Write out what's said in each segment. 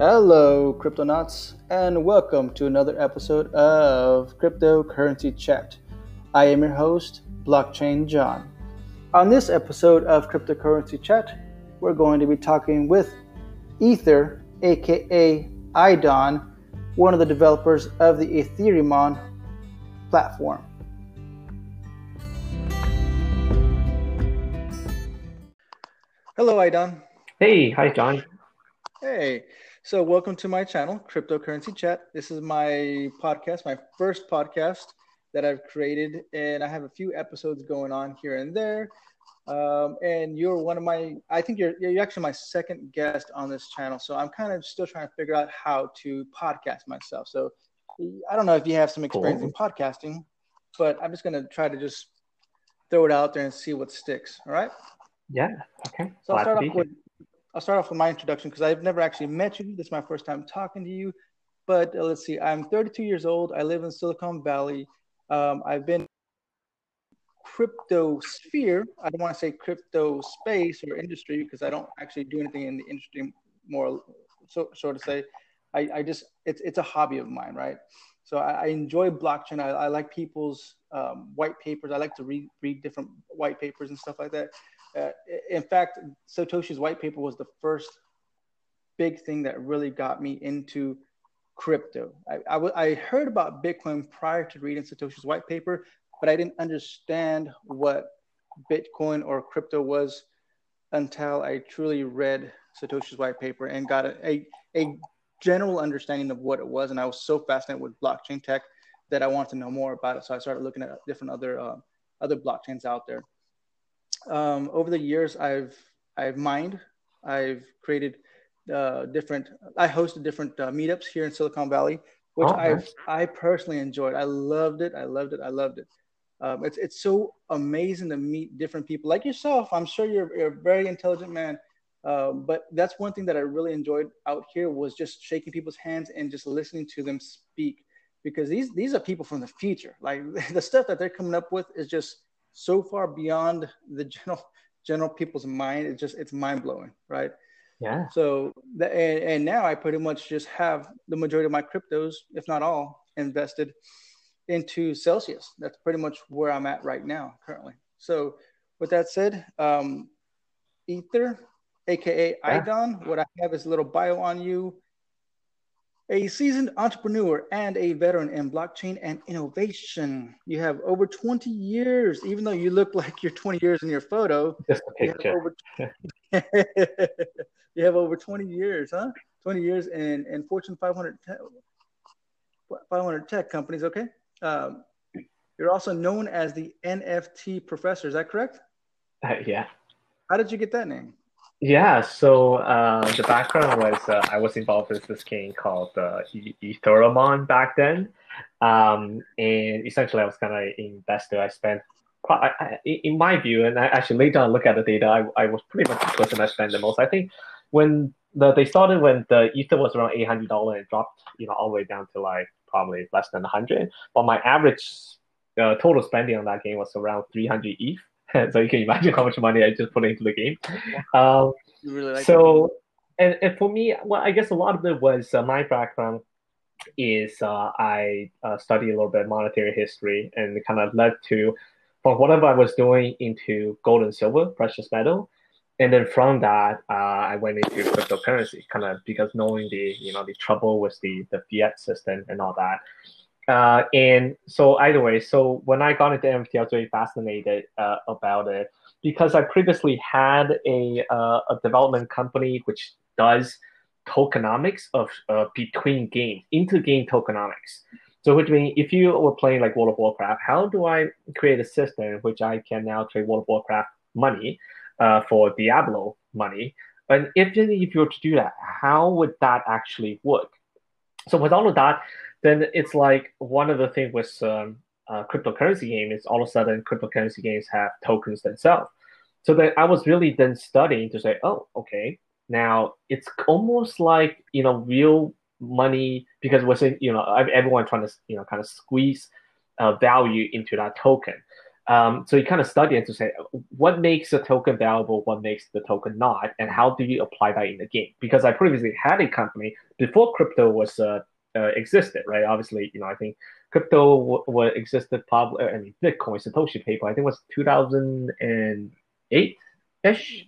Hello, Cryptonauts, and welcome to another episode of Cryptocurrency Chat. I am your host, Blockchain John. On this episode of Cryptocurrency Chat, we're going to be talking with Ether, aka IDON, one of the developers of the Ethereum platform. Hello, Idon. Hey, hi, John. Hey, so welcome to my channel, Cryptocurrency Chat. This is my podcast, my first podcast that I've created, and I have a few episodes going on here and there. Um, and you're one of my, I think you're you're actually my second guest on this channel. So I'm kind of still trying to figure out how to podcast myself. So I don't know if you have some experience cool. in podcasting, but I'm just gonna try to just throw it out there and see what sticks. All right. Yeah. Okay. So I'll start off with I'll start off with my introduction because I've never actually met you. This is my first time talking to you. But uh, let's see. I'm 32 years old. I live in Silicon Valley. Um, I've been crypto sphere. I don't want to say crypto space or industry because I don't actually do anything in the industry more so so to say. I, I just it's it's a hobby of mine, right? So I, I enjoy blockchain. I, I like people's um, white papers. I like to read read different white papers and stuff like that. Uh, in fact, Satoshi's white paper was the first big thing that really got me into crypto. I, I, w- I heard about Bitcoin prior to reading Satoshi's white paper, but I didn't understand what Bitcoin or crypto was until I truly read Satoshi's white paper and got a, a, a general understanding of what it was. And I was so fascinated with blockchain tech that I wanted to know more about it. So I started looking at different other uh, other blockchains out there um, over the years, I've I've mined, I've created uh, different. I hosted different uh, meetups here in Silicon Valley, which oh, I've nice. I personally enjoyed. I loved it. I loved it. I loved it. Um, it's it's so amazing to meet different people like yourself. I'm sure you're, you're a very intelligent man, um, but that's one thing that I really enjoyed out here was just shaking people's hands and just listening to them speak because these these are people from the future. Like the stuff that they're coming up with is just so far beyond the general general people's mind. It's just it's mind blowing, right? Yeah. So the, and, and now I pretty much just have the majority of my cryptos, if not all, invested into Celsius. That's pretty much where I'm at right now currently. So with that said, um, Ether, aka yeah. Idon, what I have is a little bio on you a seasoned entrepreneur and a veteran in blockchain and innovation. You have over 20 years, even though you look like you're 20 years in your photo. Just a picture. You have over, you have over 20 years, huh? 20 years in, in Fortune 500, 500 tech companies, okay? Um, you're also known as the NFT professor, is that correct? Uh, yeah. How did you get that name? Yeah, so uh, the background was uh, I was involved with this game called uh, Etheremon back then. Um, and essentially, I was kind of investor. I spent, I, I, in my view, and I actually later on look at the data, I, I was pretty much the person I spent the most. I think when the, they started when the Ether was around $800 and dropped, you know, all the way down to like probably less than 100. But my average uh, total spending on that game was around 300 ETH. so you can imagine how much money I just put into the game. Um, really like so, and, and for me, well, I guess a lot of it was uh, my background is uh, I uh, studied a little bit monetary history and it kind of led to from whatever I was doing into gold and silver, precious metal. And then from that, uh, I went into cryptocurrency, kind of because knowing the you know the trouble with the the fiat system and all that. Uh, and so either way, so when I got into NFT, I was very fascinated uh, about it because I previously had a, uh, a development company which does tokenomics of uh, between games, inter-game tokenomics. So which means if you were playing like World of Warcraft, how do I create a system which I can now trade World of Warcraft money uh, for Diablo money? And if, if you were to do that, how would that actually work? So with all of that, then it's like one of the things with um, uh, cryptocurrency game is all of a sudden cryptocurrency games have tokens themselves. So then I was really then studying to say, oh, okay, now it's almost like you know real money because we're saying you know everyone trying to you know kind of squeeze uh, value into that token. Um, so you kind of study it to say what makes a token valuable, what makes the token not, and how do you apply that in the game? Because I previously had a company before crypto was uh, uh, existed, right? Obviously, you know, I think crypto w- existed probably. I mean, Bitcoin, Satoshi paper, I think was 2008 ish.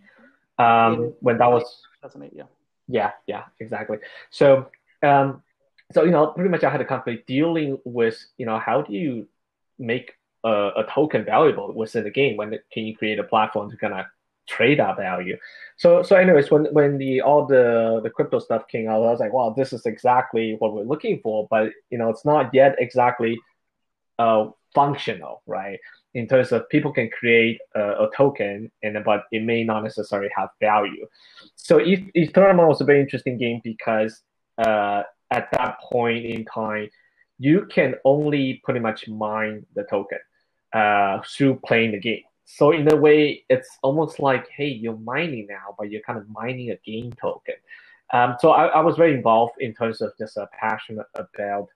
Um, when that was 2008, yeah. Yeah, yeah, exactly. So, um, so you know, pretty much I had a company dealing with, you know, how do you make a, a token valuable within the game? When can you create a platform to kind of trade that value? So, so anyways, when when the all the the crypto stuff came out, I was like, wow, this is exactly what we're looking for, but you know, it's not yet exactly uh, functional, right? In terms of people can create a, a token, and but it may not necessarily have value. So, Etheremon was a very interesting game because uh, at that point in time, you can only pretty much mine the token uh, through playing the game. So in a way, it's almost like, hey, you're mining now, but you're kind of mining a game token. Um, so I, I, was very involved in terms of just uh, passionate about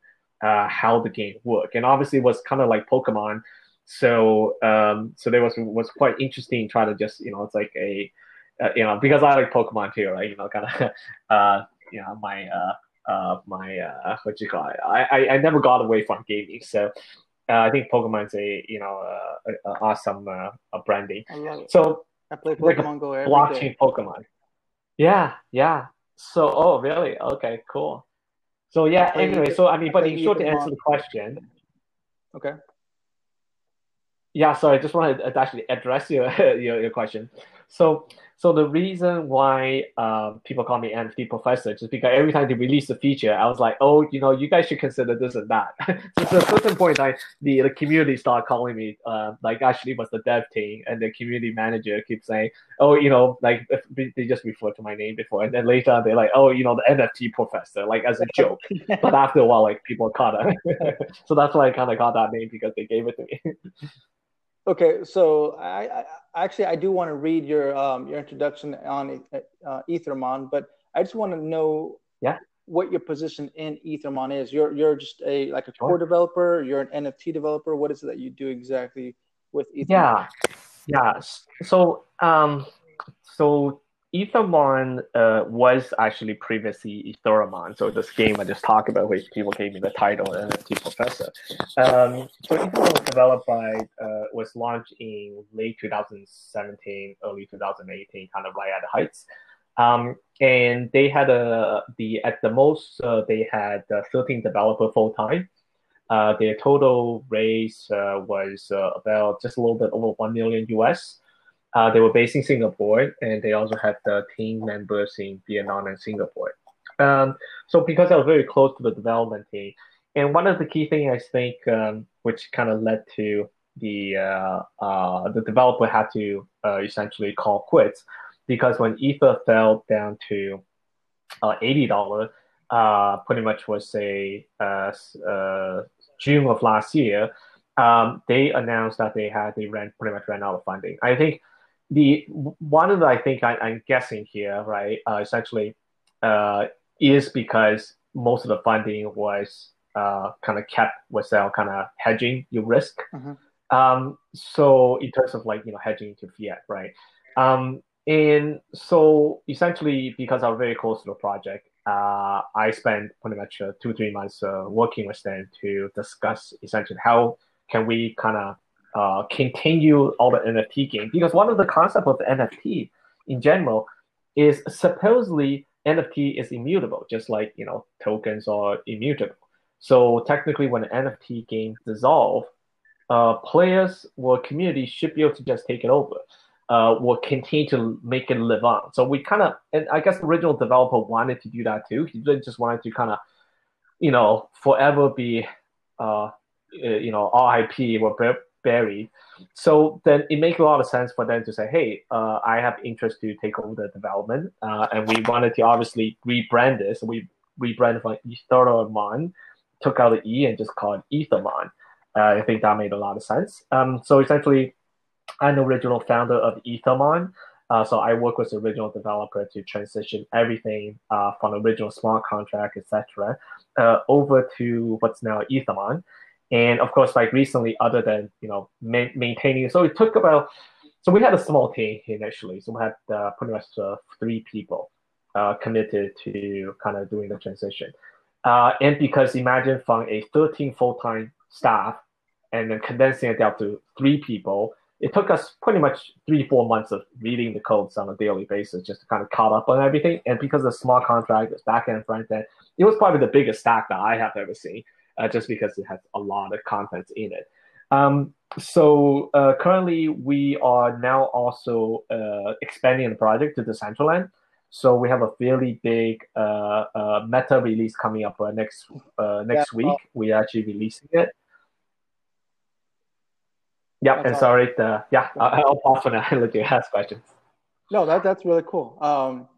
uh, how the game worked, and obviously it was kind of like Pokemon. So um, so there was was quite interesting trying to just you know it's like a uh, you know because I like Pokemon too, right? You know, kind of uh, you know my uh, uh, my uh, what you call it. I, I, I never got away from gaming, so uh, I think Pokemon's a you know uh, a, a awesome uh, branding. So I play Pokemon like Go every blockchain day. Pokemon. Yeah, yeah. So oh really? Okay, cool. So yeah. Play, anyway, so I mean, I but in short, to answer the question. Okay. Yeah, so I just wanted to actually address your your, your question. So so the reason why um, people call me NFT professor is because every time they release a feature, I was like, oh, you know, you guys should consider this and that. so at a certain point, I the, the community started calling me, uh, like actually was the dev team and the community manager keeps saying, oh, you know, like they just refer to my name before, and then later they're like, oh, you know, the NFT professor, like as a joke. but after a while, like people caught it. so that's why I kind of got that name because they gave it to me. Okay, so I, I, actually I do want to read your um, your introduction on uh, Ethermon, but I just want to know yeah what your position in Ethermon is. You're you're just a like a sure. core developer. You're an NFT developer. What is it that you do exactly with Ethermon? Yeah, yeah. So um, so Ethermon uh, was actually previously Etheremon. So this game I just talked about, which people gave me the title NFT Professor. Um, so Ethermon was developed by, uh, was launched in late 2017, early 2018, kind of right at the heights. Um, and they had a the at the most uh, they had uh, 13 developer full time. Uh, their total raise uh, was about just a little bit over one million US. Uh, they were based in Singapore, and they also had the team members in Vietnam and Singapore. Um, so because I was very close to the development team, and one of the key things I think, um, which kind of led to the uh, uh, the developer had to uh, essentially call quits, because when Ether fell down to uh, eighty dollar, uh, pretty much was a June of last year. Um, they announced that they had they ran pretty much ran out of funding. I think the one of the I think I, am guessing here, right, uh, essentially, uh, is because most of the funding was uh, kind of kept without kind of hedging your risk. Mm-hmm. Um, so in terms of like you know hedging to fiat, right? Um, and so essentially, because I'm very close to the project, uh, I spent pretty much uh, two three months uh, working with them to discuss essentially how can we kind of uh, continue all the NFT game because one of the concept of the NFT in general is supposedly NFT is immutable, just like you know tokens are immutable. So technically, when NFT game dissolve, uh, players or community should be able to just take it over, uh, will continue to make it live on. So we kind of, and I guess the original developer wanted to do that too. He just wanted to kind of, you know, forever be, uh, you know, RIP or buried. So then it makes a lot of sense for them to say, hey, uh, I have interest to take over the development. Uh, and we wanted to obviously rebrand this. We rebranded from Etheremon, took out the E and just called it Ethermon. Uh, I think that made a lot of sense. Um, so essentially, I'm the original founder of Ethermon. Uh, so I work with the original developer to transition everything uh, from the original smart contract, etc., uh, over to what's now Ethermon. And of course, like recently, other than you know ma- maintaining, so it took about. So we had a small team initially. So we had uh, pretty much uh, three people uh, committed to kind of doing the transition. Uh, and because imagine from a 13 full-time staff and then condensing it down to three people, it took us pretty much three, four months of reading the codes on a daily basis just to kind of caught up on everything. And because of small contract, back end, front end, it was probably the biggest stack that I have ever seen, uh, just because it has a lot of content in it. Um, so uh, currently, we are now also uh, expanding the project to Decentraland. So we have a fairly big uh, uh, meta release coming up uh, next next yeah. week. We're actually releasing it. Yeah, and sorry. The, yeah, I'll pause for now and let you ask questions. No, that that's really cool. Um,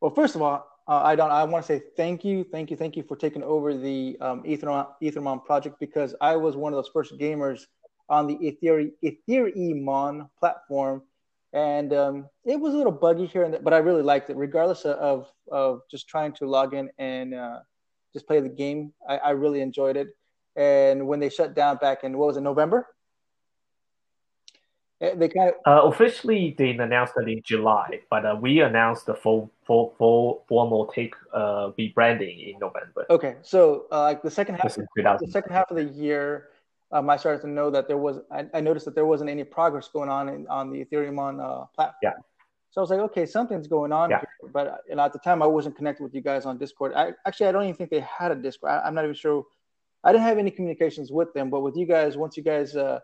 well, first of all, uh, I don't. I want to say thank you, thank you, thank you for taking over the um, Ethermon, Ethermon project because I was one of those first gamers on the Ether, Etheremon platform, and um, it was a little buggy here and there, but I really liked it, regardless of of just trying to log in and uh, just play the game. I, I really enjoyed it. And when they shut down back in what was it, November? Eh, they kind of uh, officially they announced it in July, but uh, we announced the full full full formal take uh, rebranding in November. Okay, so uh, like the second half, the second half of the year, um, I started to know that there was. I, I, noticed that there wasn't any progress going on in, on the Etheremon uh, platform. Yeah. So I was like, okay, something's going on. Yeah. Here. But at the time, I wasn't connected with you guys on Discord. I actually, I don't even think they had a Discord. I, am not even sure. I didn't have any communications with them, but with you guys, once you guys uh,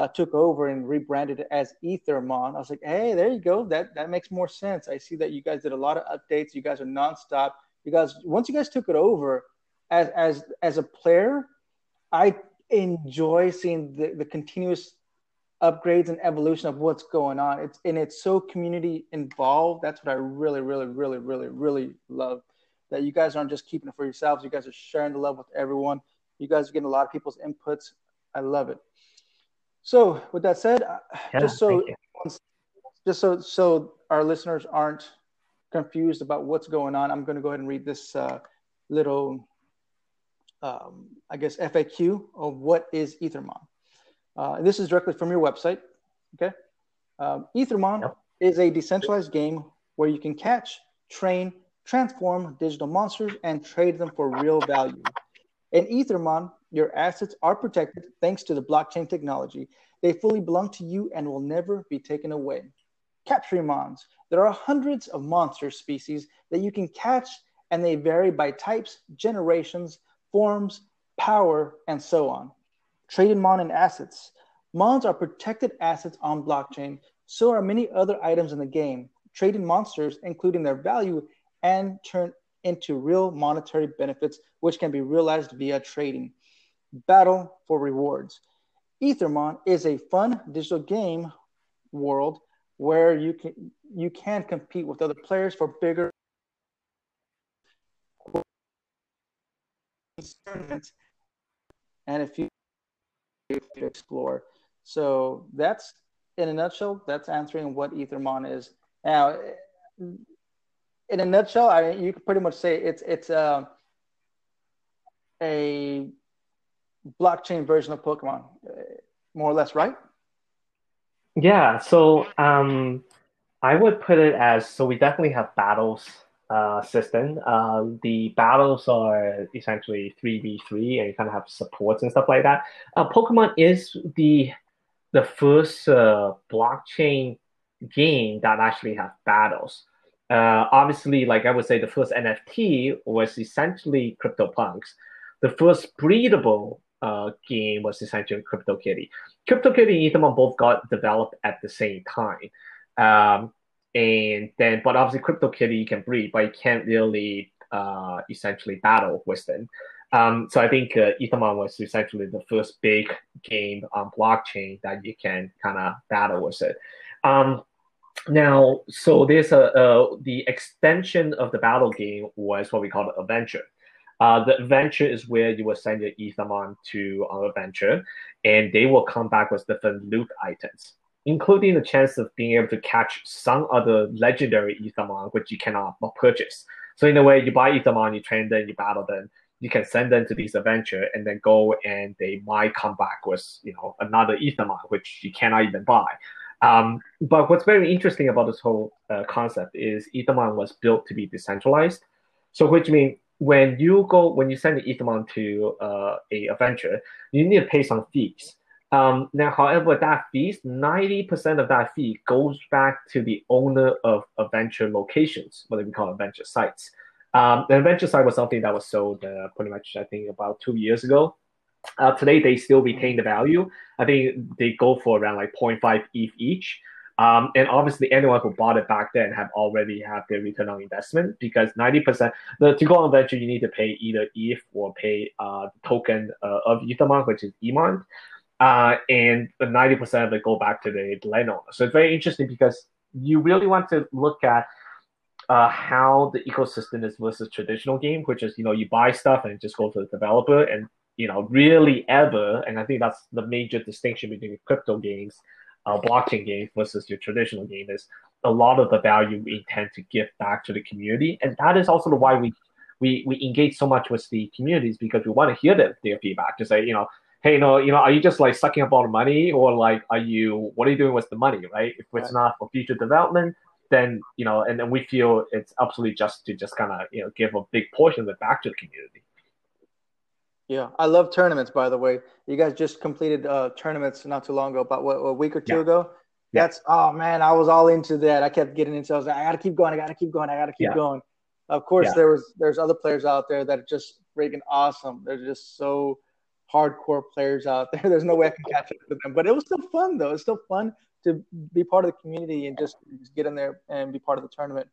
uh, took over and rebranded it as Ethermon. I was like, hey, there you go. That that makes more sense. I see that you guys did a lot of updates. You guys are nonstop. You guys, once you guys took it over, as as as a player, I enjoy seeing the, the continuous upgrades and evolution of what's going on. It's and it's so community involved. That's what I really, really, really, really, really love. That you guys aren't just keeping it for yourselves. You guys are sharing the love with everyone. You guys are getting a lot of people's inputs. I love it. So, with that said, uh, yeah, just so just so so our listeners aren't confused about what's going on, I'm going to go ahead and read this uh, little, um, I guess, FAQ of what is Ethermon. Uh, this is directly from your website. Okay, um, Ethermon yep. is a decentralized game where you can catch, train, transform digital monsters, and trade them for real value. In Ethermon, your assets are protected thanks to the blockchain technology. They fully belong to you and will never be taken away. Capturing mons. There are hundreds of monster species that you can catch, and they vary by types, generations, forms, power, and so on. Trading mon and assets. Mons are protected assets on blockchain. So are many other items in the game. Trading monsters, including their value, and turn into real monetary benefits, which can be realized via trading battle for rewards. Ethermon is a fun digital game world where you can you can compete with other players for bigger and if you explore. So that's in a nutshell, that's answering what Ethermon is. Now, in a nutshell, I mean, you could pretty much say it's it's uh, a blockchain version of Pokemon, uh, more or less, right? Yeah. So um, I would put it as so we definitely have battles uh, system. Uh, the battles are essentially three v three, and you kind of have supports and stuff like that. Uh, Pokemon is the the first uh, blockchain game that actually have battles. Uh, obviously, like I would say, the first NFT was essentially CryptoPunks. The first breedable uh, game was essentially CryptoKitty. CryptoKitty and Ethermon both got developed at the same time. Um, and then, but obviously CryptoKitty you can breed, but you can't really uh, essentially battle with them. Um, so I think uh, was essentially the first big game on blockchain that you can kind of battle with it. Um, now, so there's a, a, the extension of the battle game was what we call the adventure. Uh, the adventure is where you will send your Ethermon to an adventure, and they will come back with different loot items, including the chance of being able to catch some other legendary Ethermon, which you cannot purchase. So in a way, you buy Ethermon, you train them, you battle them, you can send them to these adventure and then go and they might come back with you know another Ethermon, which you cannot even buy. Um, but what's very interesting about this whole uh, concept is Ethermon was built to be decentralized. So which means when you go when you send the Ethermon to uh, a adventure, you need to pay some fees. Um, now, however, that fees, 90% of that fee goes back to the owner of adventure locations, what we call adventure sites. Um, the adventure site was something that was sold uh, pretty much, I think, about two years ago. Uh, today, they still retain the value. I think they go for around like 0.5 ETH each. Um, and obviously, anyone who bought it back then have already have their return on investment because 90% the, to go on venture, you need to pay either ETH or pay uh, token uh, of Ethermon, which is EMON. Uh, and 90% of it go back to the landowner. So it's very interesting because you really want to look at uh, how the ecosystem is versus traditional game, which is you know you buy stuff and just go to the developer, and you know really ever, and I think that's the major distinction between crypto games, uh, blockchain games versus your traditional game is a lot of the value we intend to give back to the community, and that is also why we we we engage so much with the communities because we want to hear their, their feedback to say you know hey, no, you know, are you just like sucking up all the money, or like, are you, what are you doing with the money, right? If it's right. not for future development, then you know, and then we feel it's absolutely just to just kind of you know give a big portion of it back to the community. Yeah, I love tournaments. By the way, you guys just completed uh, tournaments not too long ago, about what a week or two yeah. ago. Yeah. That's oh man, I was all into that. I kept getting into. I was like, I gotta keep going. I gotta keep going. I gotta keep yeah. going. Of course, there was there's other players out there that are just freaking awesome. They're just so hardcore players out there. There's no way I can catch up with them. But it was still fun though. It's still fun to be part of the community and just, just get in there and be part of the tournament.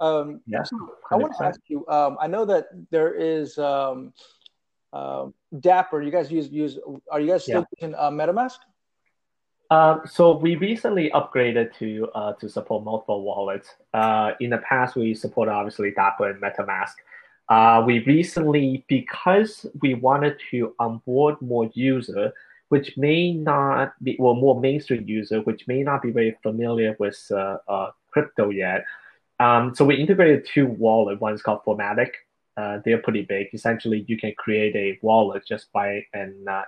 Um, yeah, I want to ask you. Um, I know that there is um, uh, Dapper. You guys use use. Are you guys still yeah. using uh, MetaMask? Um, so we recently upgraded to uh, to support multiple wallets. Uh, in the past, we supported obviously Dapper and MetaMask. Uh, we recently, because we wanted to onboard more user, which may not be, well, more mainstream user, which may not be very familiar with uh, uh, crypto yet. Um, so we integrated two wallets. One is called Fortmatic. Uh, they're pretty big. Essentially, you can create a wallet just by an uh,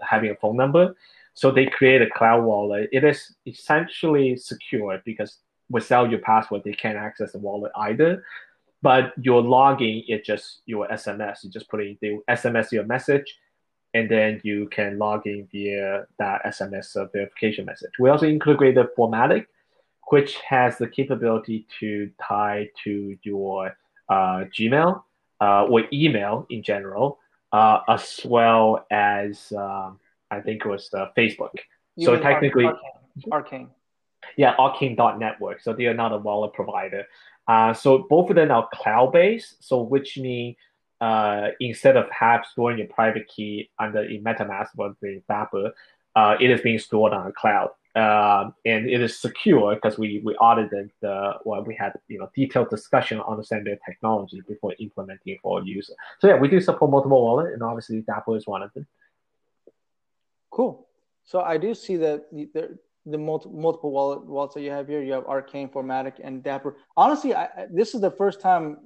having a phone number. So they create a cloud wallet. It is essentially secure because without your password, they can't access the wallet either. But your logging is just your SMS. You just put in the SMS your message, and then you can log in via that SMS verification message. We also integrated Fortmatic, which has the capability to tie to your uh, Gmail uh, or email in general, uh, as well as um, I think it was uh, Facebook. You so technically, Arcane. Arcane. Yeah, Arcane.network. So they are not a wallet provider. Uh, so both of them are cloud based. So which means uh, instead of have storing your private key under a MetaMask or the Dapper, uh, it is being stored on a cloud. Uh, and it is secure because we, we audited the well we had you know detailed discussion on the their technology before implementing it for a user. So yeah, we do support multiple wallet, and obviously Dapper is one of them. Cool. So I do see that there, the multi- multiple wallet wallets that you have here. You have Arcane, Fortmatic, and Dapper. Honestly, I, this is the first time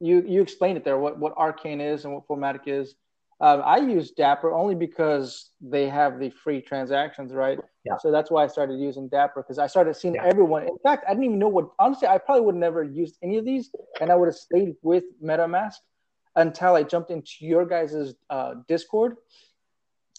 you you explained it there. What what Arcane is and what Fortmatic is. Um, I use Dapper only because they have the free transactions, right? Yeah. So that's why I started using Dapper because I started seeing yeah. everyone. In fact, I didn't even know what. Honestly, I probably would never used any of these, and I would have stayed with MetaMask until I jumped into your guys' uh, Discord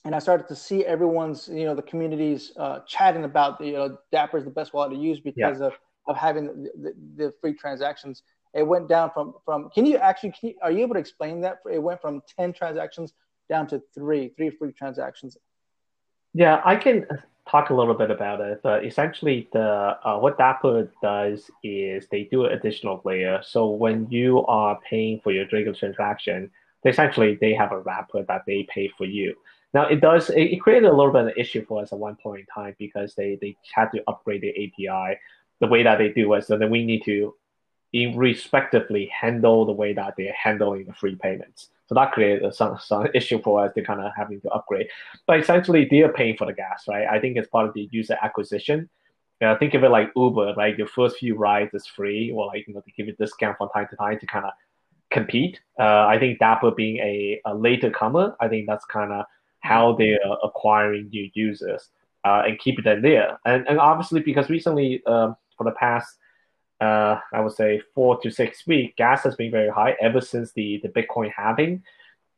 and I started to see everyone's, you know, the communities uh, chatting about, the, you know, Dapper is the best wallet to use because yeah. of, of having the, the, the, free transactions. It went down from, from can you actually, can you, are you able to explain that? It went from 10 transactions down to three, three free transactions. Yeah, I can talk a little bit about it. But essentially, the uh, what Dapper does is they do an additional layer. So when you are paying for your Draco transaction, they essentially they have a wrapper that they pay for you. Now it does it, it, created a little bit of an issue for us at one point in time because they they had to upgrade the API. The way that they do was so then we need to respectively handle the way that they're handling the free payments. So that created some, some issue for us to kind of having to upgrade. But essentially, they are paying for the gas, right? I think it's part of the user acquisition. Uh, think of it like Uber, right? Your first few rides is free, or like you know, they give you discount from time to time to kind of compete. Uh, I think Dapper being a, a later comer, I think that's kind of how they are acquiring new users uh, and keeping them there. And, and obviously, because recently, um, for the past, uh, I would say four to six weeks, gas has been very high ever since the, the Bitcoin halving.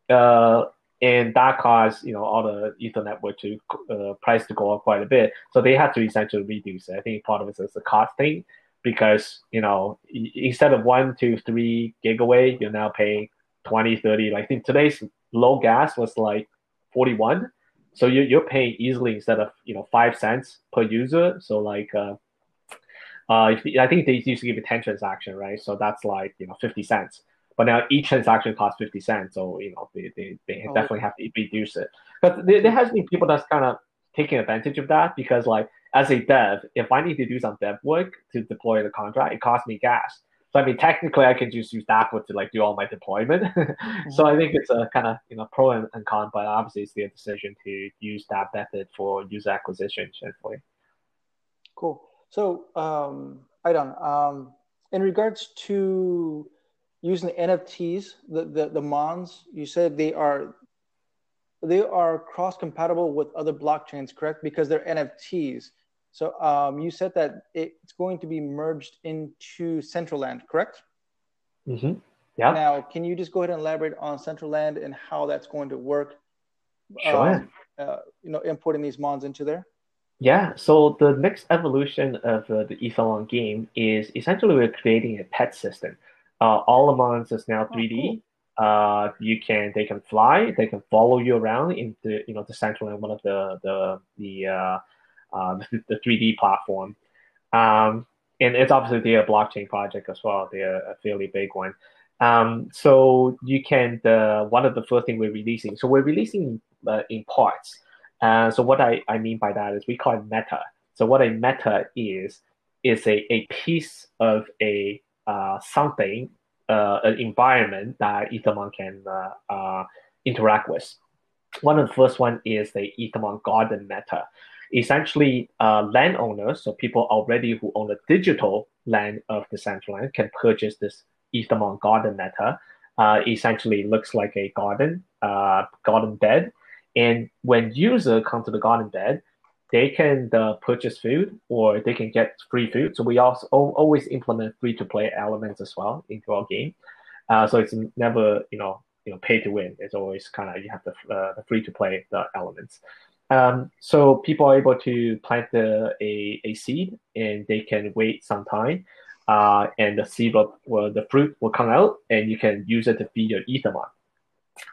Uh, and that caused you know all the ether network to uh, price to go up quite a bit. So they had to essentially reduce it. I think part of it is a cost thing because you know instead of one to three gigawatt you're now paying 20 30 like i think today's low gas was like 41 so you're, you're paying easily instead of you know five cents per user. So like uh, uh, I think they used to give you 10 transaction, right? So that's like, you know, 50 cents. But now each transaction costs 50 cents. So, you know, they, they, they oh, definitely have to reduce it. But there, there has been people that's kind of taking advantage of that because like as a dev, if I need to do some dev work to deploy the contract, it costs me gas. So I mean, technically, I can just use Dapper to like do all my deployment. mm-hmm. So I think it's a kind of you know pro and, and, con, but obviously it's their decision to use that method for user acquisition. Generally. Cool. So, um, Aidan, um, in regards to using the NFTs, the, the the Mons, you said they are they are cross compatible with other blockchains, correct? Because they're NFTs. So um, you said that it's going to be merged into Centraland, correct? Mm-hmm. Yeah. Now, can you just go ahead and elaborate on Centraland and how that's going to work? Sure. Um, uh, you know, importing these Mons into there. Yeah. So the next evolution of uh, the Ethereum game is essentially we're creating a pet system. Uh, all the Mons is now 3D. Oh, cool uh, you can they can fly, they can follow you around in the you know the central and one of the the the uh, uh, the three D platform. Um, and it's obviously their blockchain project as well. They're a fairly big one. Um, so you can the one of the first thing we're releasing. So we're releasing uh, in parts. Uh, so what I, I mean by that is we call it meta. So what a meta is is a, a piece of a uh, something uh, an environment that Ethermon can uh, uh, interact with. One of the first one is the Ethermon Garden Meta. Essentially, uh, landowners, so people already who own the digital land of Decentraland, can purchase this Ethermon Garden Meta. Essentially, looks like a garden, garden bed. And when user come to the garden bed, they can uh, purchase food or they can get free food. So we also always implement free to play elements as well into our game. Uh, so it's never you know you know pay to win. It's always kind of you have the, uh, the free to play the elements. Um, so people are able to plant the, a, a seed and they can wait some time. Uh, and the seed will, well, the fruit will come out and you can use it to feed your Ethermon.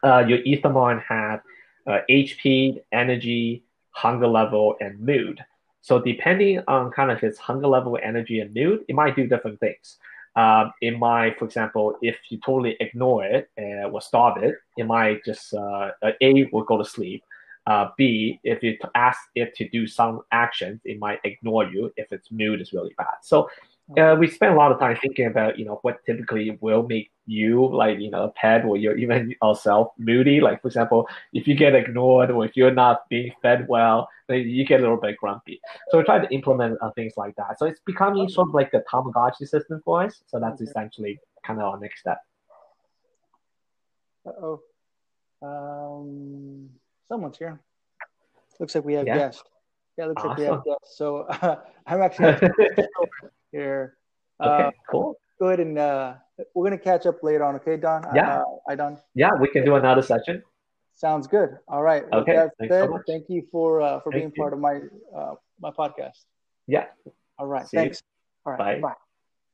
Uh, your Ethermon have HP, uh, energy, hunger level, and mood. So depending on kind of its hunger level, energy, and mood, it might do different things. Um, it might, for example, if you totally ignore it or starve it, it might just uh, A will go to sleep. Uh, B, if you ask it to do some actions, it might ignore you if its mood is really bad. So uh, we spend a lot of time thinking about you know what typically will make you like you know a pet or you're even yourself moody. Like for example if you get ignored or if you're not being fed well then you get a little bit grumpy. So we try to implement uh, things like that. So it's becoming sort of like the tamagotchi system for us. So that's essentially kind of our next step. Oh um someone's here. Looks like we have yeah. guests. Yeah looks awesome. like we have guests. So uh, i'm actually here. Okay, uh, cool. Go ahead and uh, we're gonna catch up later on. Okay, Don. Yeah. Uh, I Don. Yeah, we can do another session. Sounds good. All right. Okay. Thanks said, so thank you for uh, for thank being you. part of my uh, my podcast. Yeah. All right. See Thanks. You. All right. Bye. Bye.